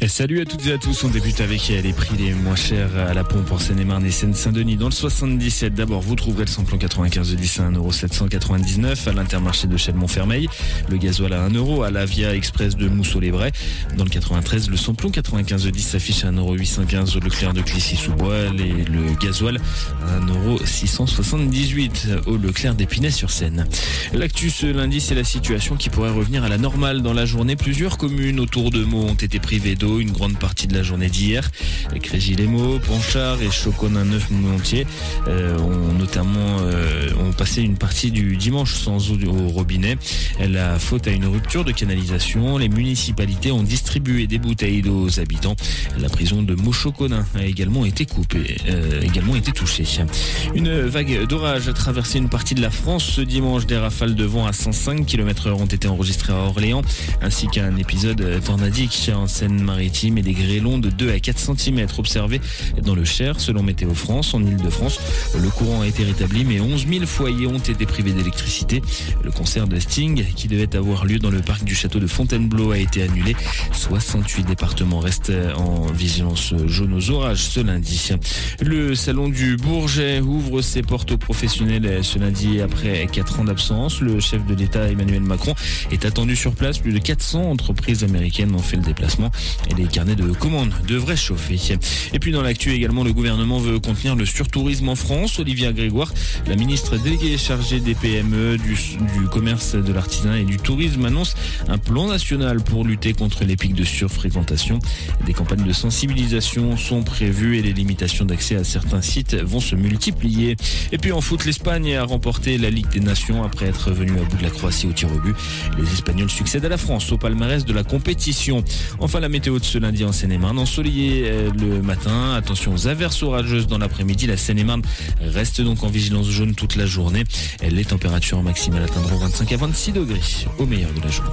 Et salut à toutes et à tous. On débute avec les prix les moins chers à la pompe en Seine-et-Marne et Seine-Saint-Denis. Dans le 77, d'abord, vous trouverez le samplon 95 de 10 à 1,799€ à l'intermarché de Chelles-Montfermeil. Le gasoil à 1€, à la Via Express de Mousseau-les-Brais. Dans le 93, le samplon 95 de 10 s'affiche à 1,815€ au Leclerc de Clichy-sous-Bois et le gasoil à 1,678€ au Leclerc d'Épinay-sur-Seine. L'actu ce lundi, c'est la situation qui pourrait revenir à la normale dans la journée. Plusieurs communes autour de Meaux ont été privé d'eau une grande partie de la journée d'hier. Crégis-les-Maux, Ponchard et Choconin Neuf Moulontier euh, ont notamment euh, ont passé une partie du dimanche sans eau au robinet. La faute à une rupture de canalisation. Les municipalités ont distribué des bouteilles d'eau aux habitants. La prison de Mauchoconin a également été coupée, euh, également été touchée. Une vague d'orage a traversé une partie de la France ce dimanche. Des rafales de vent à 105 km/h ont été enregistrées à Orléans, ainsi qu'un épisode tornadique Seine-Maritime et des grêlons de 2 à 4 cm observés dans le Cher, selon Météo France, en Ile-de-France. Le courant a été rétabli, mais 11 000 foyers ont été privés d'électricité. Le concert de Sting, qui devait avoir lieu dans le parc du château de Fontainebleau, a été annulé. 68 départements restent en vigilance jaune aux orages ce lundi. Le salon du Bourget ouvre ses portes aux professionnels ce lundi après 4 ans d'absence. Le chef de l'État Emmanuel Macron est attendu sur place. Plus de 400 entreprises américaines ont fait le déplacement et les carnets de commandes devraient chauffer. Et puis dans l'actu également, le gouvernement veut contenir le surtourisme en France. Olivia Grégoire, la ministre déléguée chargée des PME, du, commerce, de l'artisanat et du tourisme, annonce un plan national pour lutter contre les pics de surfréquentation. Des campagnes de sensibilisation sont prévues et les limitations d'accès à certains sites vont se multiplier. Et puis en foot, l'Espagne a remporté la Ligue des Nations après être venue à bout de la Croatie au tir au but. Les Espagnols succèdent à la France au palmarès de la compétition. Enfin, la météo de ce lundi en Seine-et-Marne. Ensoleillé euh, le matin. Attention aux averses orageuses dans l'après-midi. La Seine-et-Marne reste donc en vigilance jaune toute la journée. Les températures maximales atteindront 25 à 26 degrés au meilleur de la journée.